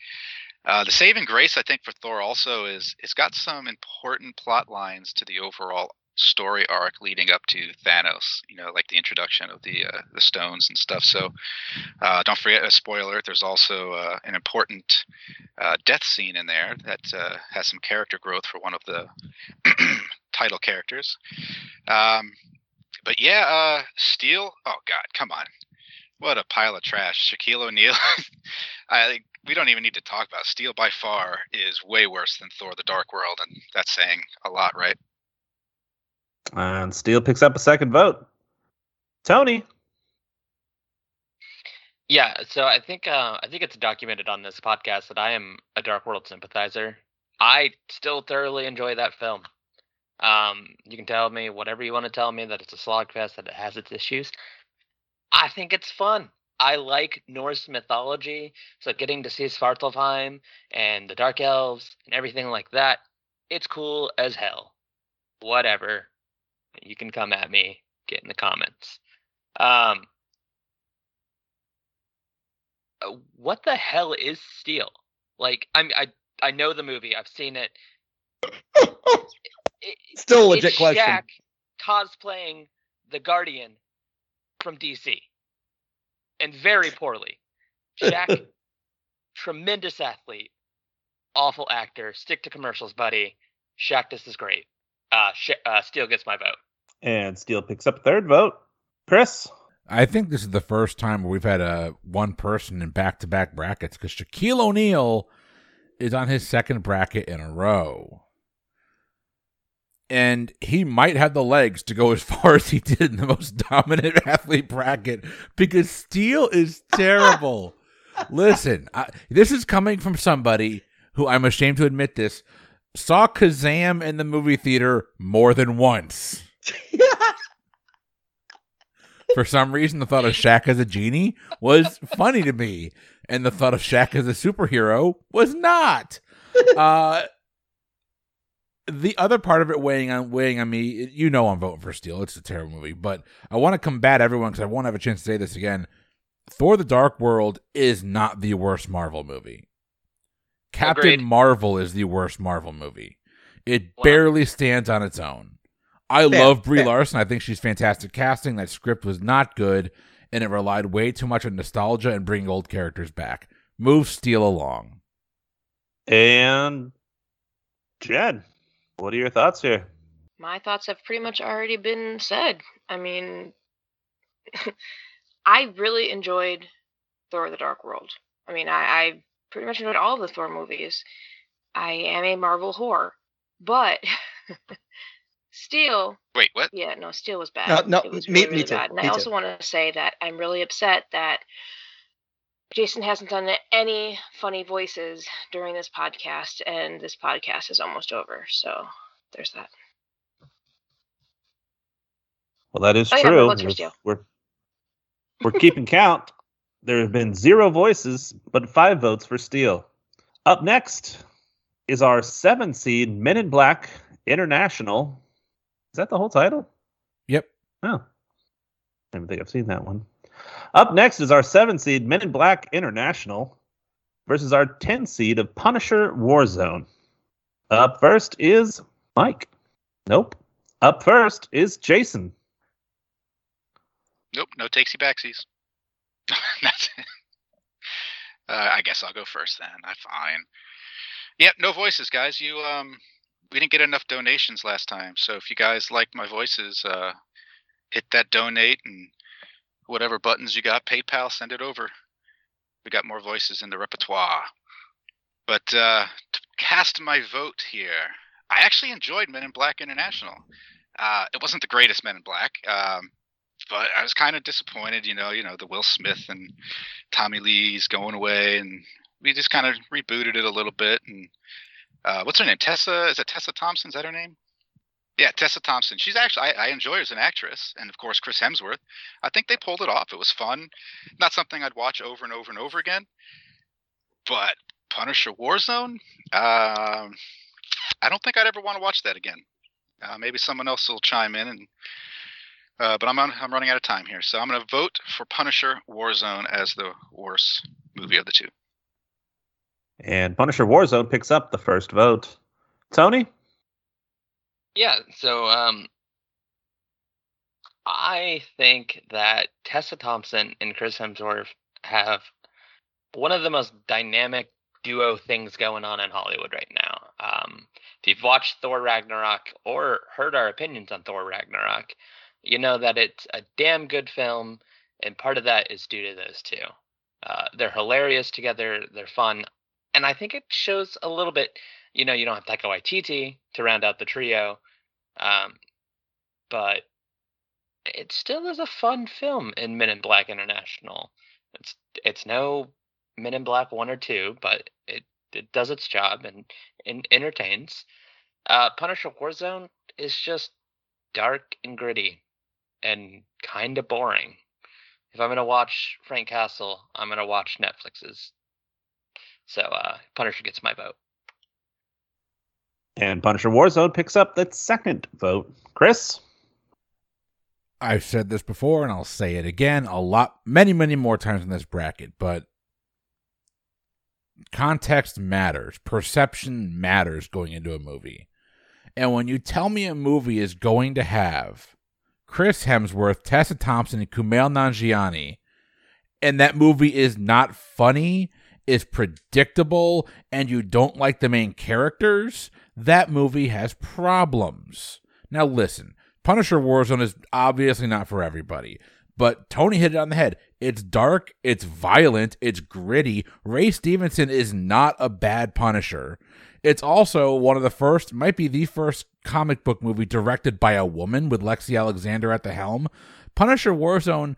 Uh, the saving grace, I think, for Thor also is it's got some important plot lines to the overall story arc leading up to Thanos. You know, like the introduction of the uh, the stones and stuff. So uh, don't forget a spoiler. There's also uh, an important uh, death scene in there that uh, has some character growth for one of the title characters. Um, but yeah, uh, Steel. Oh God, come on. What a pile of trash. Shaquille O'Neal. I we don't even need to talk about Steel by far is way worse than Thor the Dark World, and that's saying a lot, right? And Steel picks up a second vote. Tony. Yeah, so I think uh, I think it's documented on this podcast that I am a Dark World sympathizer. I still thoroughly enjoy that film. Um, you can tell me whatever you want to tell me that it's a slogfest, that it has its issues. I think it's fun. I like Norse mythology, so getting to see Svartalfheim and the Dark Elves and everything like that, it's cool as hell. Whatever. You can come at me, get in the comments. Um, uh, what the hell is Steel? Like, I'm I I know the movie. I've seen it. it Still a legit it's question. Shaq cosplaying the Guardian from DC, and very poorly. Shaq, tremendous athlete, awful actor. Stick to commercials, buddy. Shaq, this is great. Uh, Sh- uh, Steel gets my vote. And Steel picks up a third vote. Chris. I think this is the first time where we've had a one person in back to back brackets because Shaquille O'Neal is on his second bracket in a row. And he might have the legs to go as far as he did in the most dominant athlete bracket because Steel is terrible. Listen, I, this is coming from somebody who I'm ashamed to admit this saw Kazam in the movie theater more than once. For some reason, the thought of Shaq as a genie was funny to me, and the thought of Shaq as a superhero was not. Uh, the other part of it weighing on weighing on me, you know, I'm voting for Steel. It's a terrible movie, but I want to combat everyone because I won't have a chance to say this again. Thor: The Dark World is not the worst Marvel movie. Captain Agreed. Marvel is the worst Marvel movie. It Wow. barely stands on its own. I Fair, love Brie fair. Larson. I think she's fantastic casting. That script was not good, and it relied way too much on nostalgia and bringing old characters back. Move Steel along. And Jed. What are your thoughts here? My thoughts have pretty much already been said. I mean, I really enjoyed Thor: The Dark World. I mean, I, I pretty much enjoyed all the Thor movies. I am a Marvel whore, but Steel, Wait, what? yeah, no, Steel was bad. No, no, it was me- really, me really too, bad. And me I also too. want to say that I'm really upset that Jason hasn't done any funny voices during this podcast, and this podcast is almost over. So there's that. Well, that is Oh, yeah, true. what's your We're- We're we're keeping count. There have been zero voices, but five votes for Steel. Up next is our seven seed Men in Black International. Is that the whole title? Yep. Oh, I don't think I've seen that one. Up next is our seven seed Men in Black International versus our 10 seed of Punisher Warzone. Up first is Mike. Nope. Up first is Jason. Nope, no takesy backsies. That's. Uh, I guess I'll go first then. I'm fine. Yep, no voices, guys. You um, we didn't get enough donations last time, so if you guys like my voices, uh, hit that donate and whatever buttons you got, PayPal, send it over. We got more voices in the repertoire. But uh, to cast my vote here, I actually enjoyed Men in Black International. Uh, it wasn't the greatest Men in Black. Um, but I was kind of disappointed, you know, you know, the Will Smith and Tommy Lee's going away, and we just kind of rebooted it a little bit. And uh, what's her name? Tessa? Is it Tessa Thompson? Is that her name? Yeah, Tessa Thompson. She's actually I, I enjoy her as an actress, and of course Chris Hemsworth. I think they pulled it off. It was fun. Not something I'd watch over and over and over again. But Punisher Warzone, um, I don't think I'd ever want to watch that again. Uh, maybe someone else will chime in and uh, but I'm on, I'm running out of time here, so I'm going to vote for Punisher Warzone as the worst movie of the two. And Punisher Warzone picks up the first vote. Tony? Yeah, so um, I think that Tessa Thompson and Chris Hemsworth have one of the most dynamic duo things going on in Hollywood right now. Um, if you've watched Thor Ragnarok or heard our opinions on Thor Ragnarok, you know that it's a damn good film, and part of that is due to those two. Uh, they're hilarious together, they're fun, and I think it shows a little bit. You know, you don't have Taika Waititi to round out the trio, um, but it still is a fun film in Men in Black International. It's it's no Men in Black one or two, but it it does its job and, and entertains. Uh, Punisher Warzone is just dark and gritty and kind of boring. If I'm gonna watch Frank Castle, I'm gonna watch Netflix's. So uh, Punisher gets my vote. And Punisher Warzone picks up that second vote. Chris? I've said this before and I'll say it again a lot, many, many more times in this bracket, but context matters. Perception matters going into a movie. And when you tell me a movie is going to have Chris Hemsworth, Tessa Thompson, and Kumail Nanjiani, and that movie is not funny, is predictable, and you don't like the main characters, that movie has problems. Now, listen, Punisher Warzone is obviously not for everybody, but Tony hit it on the head. It's dark, it's violent, it's gritty. Ray Stevenson is not a bad Punisher. It's also one of the first, might be the first comic book movie directed by a woman with Lexi Alexander at the helm. Punisher Warzone,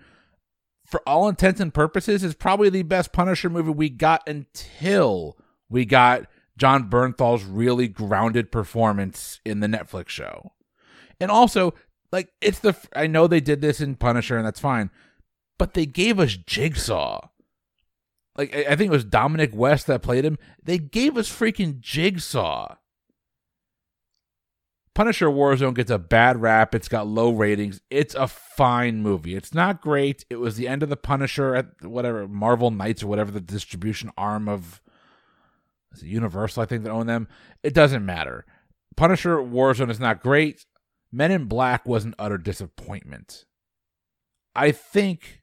for all intents and purposes, is probably the best Punisher movie we got until we got Jon Bernthal's really grounded performance in the Netflix show. And also, like, it's the, I know they did this in Punisher and that's fine, but they gave us Jigsaw. Like, I think it was Dominic West that played him. They gave us freaking Jigsaw. Punisher Warzone gets a bad rap. It's got low ratings. It's a fine movie. It's not great. It was the end of the Punisher at whatever Marvel Knights or whatever the distribution arm of Universal, I think, that own them. It doesn't matter. Punisher Warzone is not great. Men in Black was an utter disappointment. I think.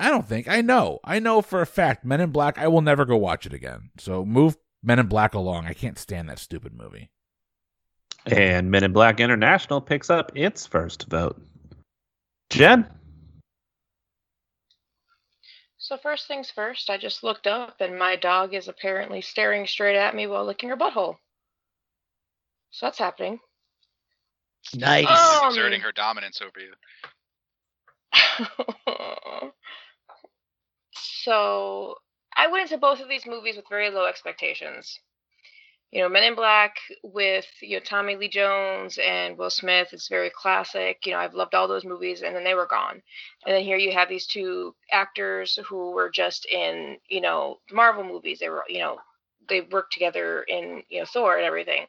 I don't think. I know. I know for a fact Men in Black, I will never go watch it again. So move Men in Black along. I can't stand that stupid movie. And Men in Black International picks up its first vote. Jen? So first things first, I just looked up and my dog is apparently staring straight at me while licking her butthole. So that's happening. Nice. Um, exerting her dominance over you. so I went into both of these movies with very low expectations. You know, Men in Black with you know Tommy Lee Jones and Will Smith. It's very classic. You know, I've loved all those movies, and then they were gone. And then here you have these two actors who were just in you know Marvel movies. They were you know they worked together in you know Thor and everything.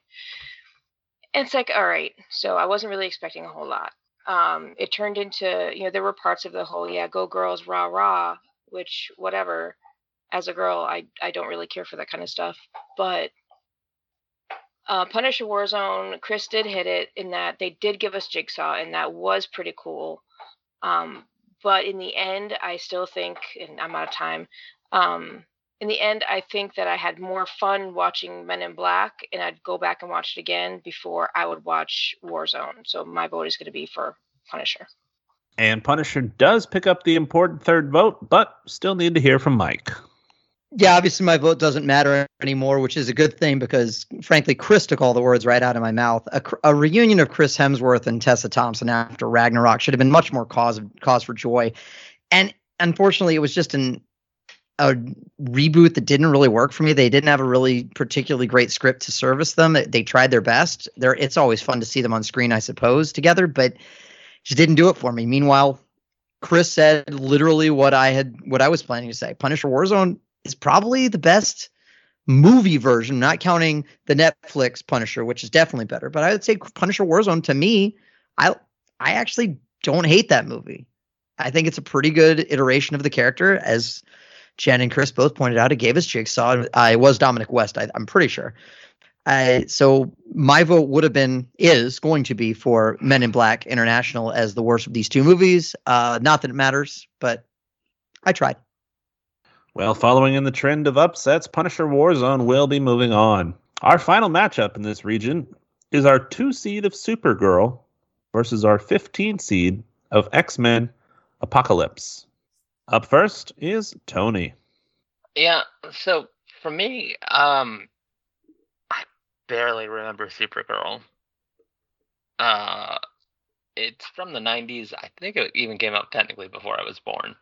And it's like, all right. So I wasn't really expecting a whole lot. Um, it turned into you know there were parts of the whole yeah go girls rah rah, which whatever. As a girl, I I don't really care for that kind of stuff, but uh, Punisher Warzone, Chris did hit it in that they did give us Jigsaw, and that was pretty cool. Um, but in the end, I still think, and I'm out of time. Um, in the end, I think that I had more fun watching Men in Black, and I'd go back and watch it again before I would watch Warzone. So my vote is going to be for Punisher. And Punisher does pick up the important third vote, but still need to hear from Mike. Yeah, obviously my vote doesn't matter anymore, which is a good thing because, frankly, Chris took all the words right out of my mouth. A, a reunion of Chris Hemsworth and Tessa Thompson after Ragnarok should have been much more cause of, cause for joy, and unfortunately, it was just an a reboot that didn't really work for me. They didn't have a really particularly great script to service them. They tried their best. They're, it's always fun to see them on screen, I suppose, together, but just didn't do it for me. Meanwhile, Chris said literally what I had what I was planning to say. Punisher Warzone is probably the best movie version, not counting the Netflix Punisher, which is definitely better. But I would say Punisher Warzone to me, I I actually don't hate that movie. I think it's a pretty good iteration of the character, as Jen and Chris both pointed out. It gave us Jigsaw. Uh, it was Dominic West, I, am pretty sure. I, so my vote would have been is going to be for Men in Black International as the worst of these two movies. Uh, not that it matters, but I tried. Well, following in the trend of upsets, Punisher Warzone will be moving on. Our final matchup in this region is our two seed of Supergirl versus our 15 seed of X Men Apocalypse. Up first is Tony. Yeah, so for me, um, I barely remember Supergirl. Uh, it's from the 90s. I think it even came out technically before I was born.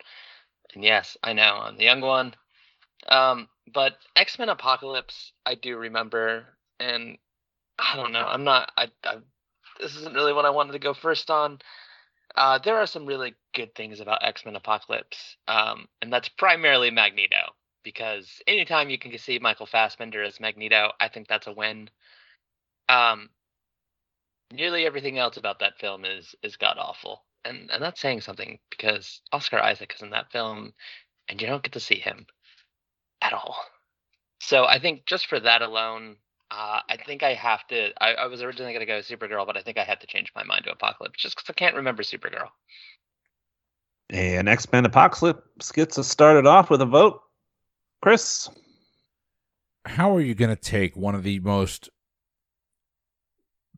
And yes, I know I'm the young one. Um, but X Men Apocalypse, I do remember, and I don't know. I'm not. I, I this isn't really what I wanted to go first on. Uh, there are some really good things about X Men Apocalypse, um, and that's primarily Magneto. Because anytime you can see Michael Fassbender as Magneto, I think that's a win. Um, nearly everything else about that film is is god awful, and and that's saying something because Oscar Isaac is in that film, and you don't get to see him at all. So I think just for that alone, uh, I think I have to. I, I was originally going to go Supergirl, but I think I had to change my mind to Apocalypse just because I can't remember Supergirl. And X Men Apocalypse gets us started off with a vote. Chris, how are you going to take one of the most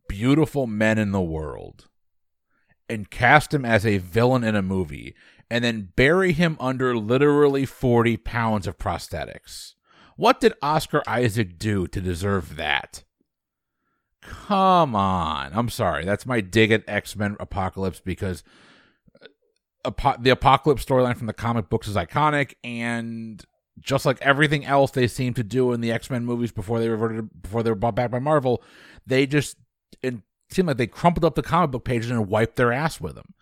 beautiful men in the world and cast him as a villain in a movie and then bury him under literally 40 pounds of prosthetics? What did Oscar Isaac do to deserve that? Come on. I'm sorry. That's my dig at X Men Apocalypse because uh, the Apocalypse storyline from the comic books is iconic, and just like everything else they seem to do in the X Men movies before they reverted before they were brought back by Marvel, they just it seemed like they crumpled up the comic book pages and wiped their ass with them.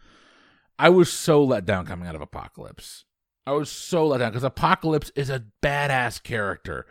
I was so let down coming out of Apocalypse. I was so let down because Apocalypse is a badass character.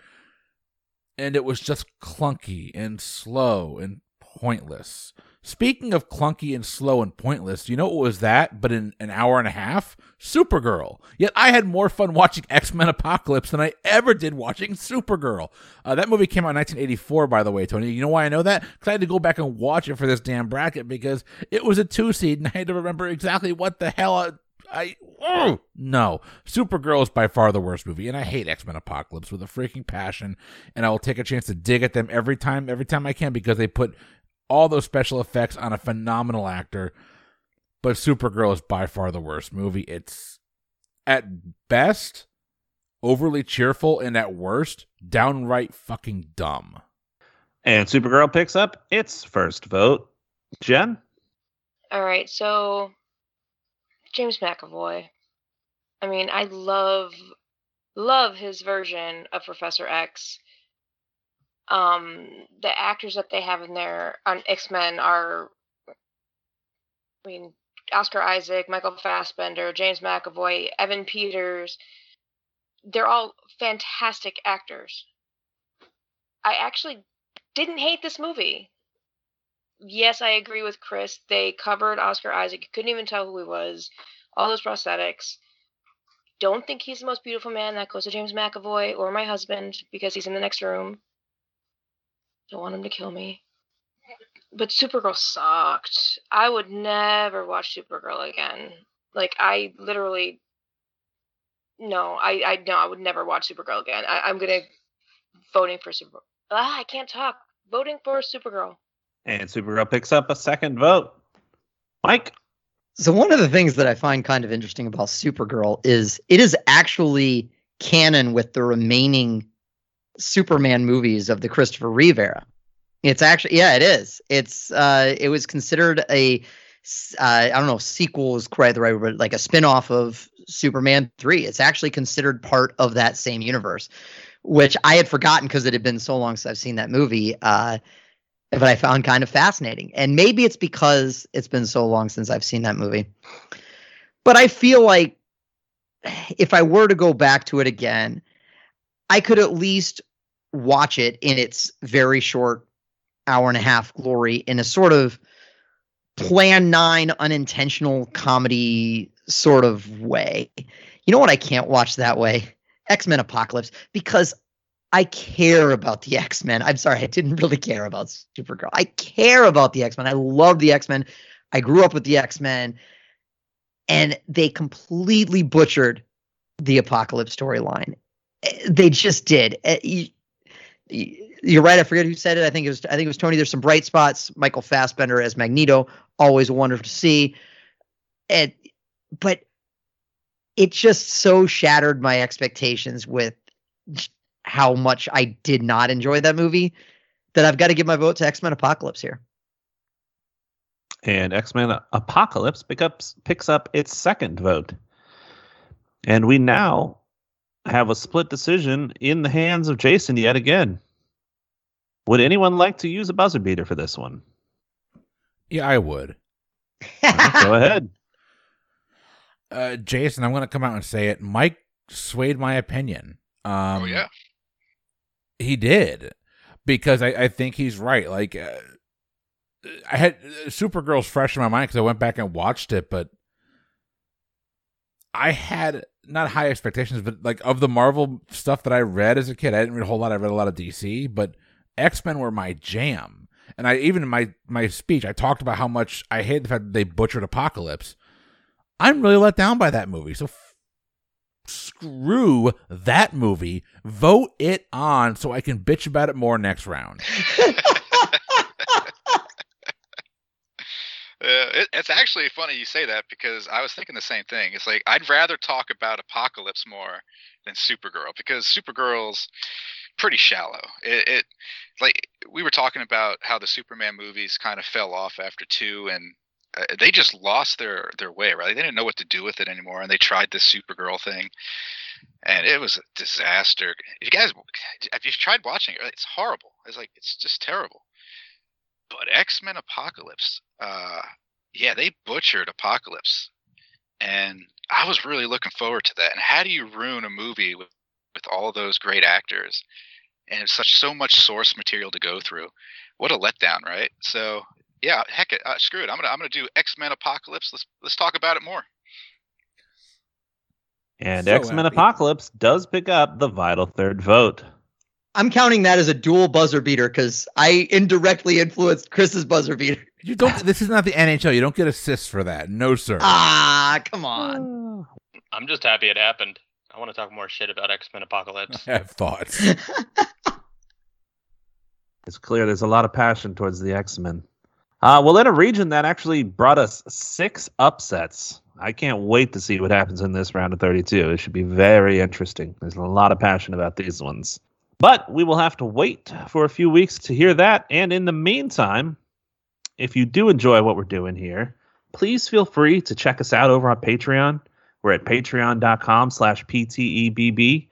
And it was just clunky and slow and pointless. Speaking of clunky and slow and pointless, you know what was that? But in an hour and a half? Supergirl. Yet I had more fun watching X Men Apocalypse than I ever did watching Supergirl. Uh, that movie came out in 1984, by the way, Tony. You know why I know that? Because I had to go back and watch it for this damn bracket because it was a two seed and I had to remember exactly what the hell I oh, no. Supergirl is by far the worst movie, and I hate X Men Apocalypse with a freaking passion. And I will take a chance to dig at them every time, every time I can, because they put all those special effects on a phenomenal actor. But Supergirl is by far the worst movie. It's at best overly cheerful, and at worst downright fucking dumb. And Supergirl picks up its first vote. Jen. All right, so James McAvoy. I mean, I love love his version of Professor X. Um, the actors that they have in there on X Men are, I mean, Oscar Isaac, Michael Fassbender, James McAvoy, Evan Peters. They're all fantastic actors. I actually didn't hate this movie. Yes, I agree with Chris. They covered Oscar Isaac. You couldn't even tell who he was all those prosthetics. Don't think he's the most beautiful man. That goes to James McAvoy or my husband because he's in the next room. Don't want him to kill me. But Supergirl sucked. I would never watch Supergirl again. Like I literally no, I I no, I would never watch Supergirl again. I, I'm gonna voting for Supergirl. Ah, I can't talk. Voting for Supergirl. And Supergirl picks up a second vote. Mike. So one of the things that I find kind of interesting about Supergirl is it is actually canon with the remaining Superman movies of the Christopher Reeve era. It's actually yeah, it is. It's uh it was considered a uh, I don't know, sequel is quite the right word, but like a spin-off of Superman 3. It's actually considered part of that same universe, which I had forgotten because it had been so long since I've seen that movie. Uh but I found kind of fascinating. And maybe it's because it's been so long since I've seen that movie. But I feel like if I were to go back to it again, I could at least watch it in its very short hour and a half glory in a sort of plan nine unintentional comedy sort of way. You know what I can't watch that way? X Men Apocalypse because I care about the X Men. I'm sorry, I didn't really care about Supergirl. I care about the X Men. I love the X Men. I grew up with the X Men, and they completely butchered the Apocalypse storyline. They just did. Uh, you- You're right. I forget who said it. I think it was. I think it was Tony. There's some bright spots. Michael Fassbender as Magneto, always wonderful to see. And but it just so shattered my expectations with how much I did not enjoy that movie that I've got to give my vote to X Men Apocalypse here. And X Men Apocalypse pick up, picks up its second vote. And we now have a split decision in the hands of Jason yet again. Would anyone like to use a buzzer beater for this one? Yeah, I would. Go ahead. Uh, Jason, I'm going to come out and say it. Mike swayed my opinion. Um, oh yeah. he did because I, I think he's right. Like, uh, I had uh, Supergirl's fresh in my mind because I went back and watched it, but I had not high expectations, but like of the Marvel stuff that I read as a kid, I didn't read a whole lot. I read a lot of DC, but X Men were my jam. And I even in my my speech, I talked about how much I hate the fact that they butchered Apocalypse. I'm really let down by that movie. So f- screw that movie. Vote it on so I can bitch about it more next round. Uh, it, it's actually funny you say that because I was thinking the same thing. It's like I'd rather talk about Apocalypse more than Supergirl because Supergirl's pretty shallow. It, it like we were talking about how the Superman movies kind of fell off after two, and uh, they just lost their their way. Right? They didn't know what to do with it anymore, and they tried this Supergirl thing, and it was a disaster. You guys, if you've tried watching it, it's horrible. It's like it's just terrible. But X Men Apocalypse, uh, yeah, they butchered Apocalypse, and I was really looking forward to that. And how do you ruin a movie with with all those great actors and it's such so much source material to go through? What a letdown, right? So yeah, heck it, uh, screw it. I'm gonna I'm gonna do X Men Apocalypse. Let's let's talk about it more. And So X Men. Apocalypse does pick up the vital third vote. I'm counting that as a dual buzzer beater because I indirectly influenced Chris's buzzer beater. You don't. This is not the NHL. You don't get assists for that. No, sir. Ah, come on. I'm just happy it happened. I want to talk more shit about X Men Apocalypse. I have thoughts. It's clear there's a lot of passion towards the X Men. Uh, well, in a region that actually brought us six upsets. I can't wait to see what happens in this round of 32. It should be very interesting. There's a lot of passion about these ones. But we will have to wait for a few weeks to hear that. And in the meantime, if you do enjoy what we're doing here, please feel free to check us out over on Patreon. We're at patreon.com slash PTEBB.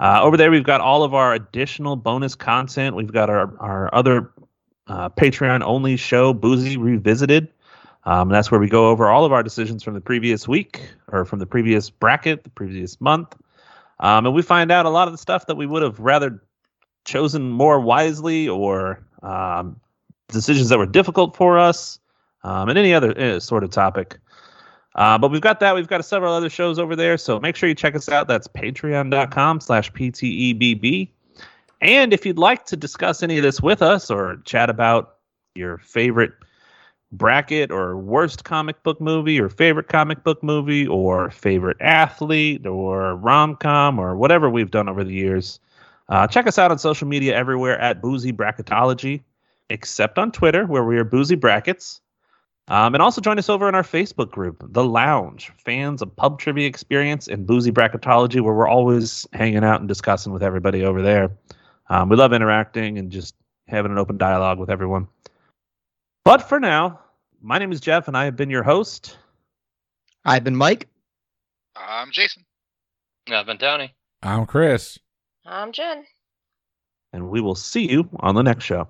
Uh, over there, we've got all of our additional bonus content. We've got our, our other uh, Patreon only show, Boozy Revisited. Um, that's where we go over all of our decisions from the previous week or from the previous bracket, the previous month. Um, and we find out a lot of the stuff that we would have rather chosen more wisely or um, decisions that were difficult for us um, and any other uh, sort of topic. Uh, but we've got that. We've got several other shows over there. So make sure you check us out. That's patreon.com slash PTEBB. And if you'd like to discuss any of this with us or chat about your favorite bracket or worst comic book movie or favorite comic book movie or favorite athlete or rom com or whatever we've done over the years, uh, check us out on social media everywhere at Boozy Bracketology, except on Twitter where we are Boozy Brackets. Um, and also join us over in our Facebook group, The Lounge, fans of pub trivia experience and boozy bracketology, where we're always hanging out and discussing with everybody over there. Um, we love interacting and just having an open dialogue with everyone. But for now, my name is Jeff, and I have been your host. I've been Mike. I'm Jason. I've been Tony. I'm Chris. I'm Jen. And we will see you on the next show.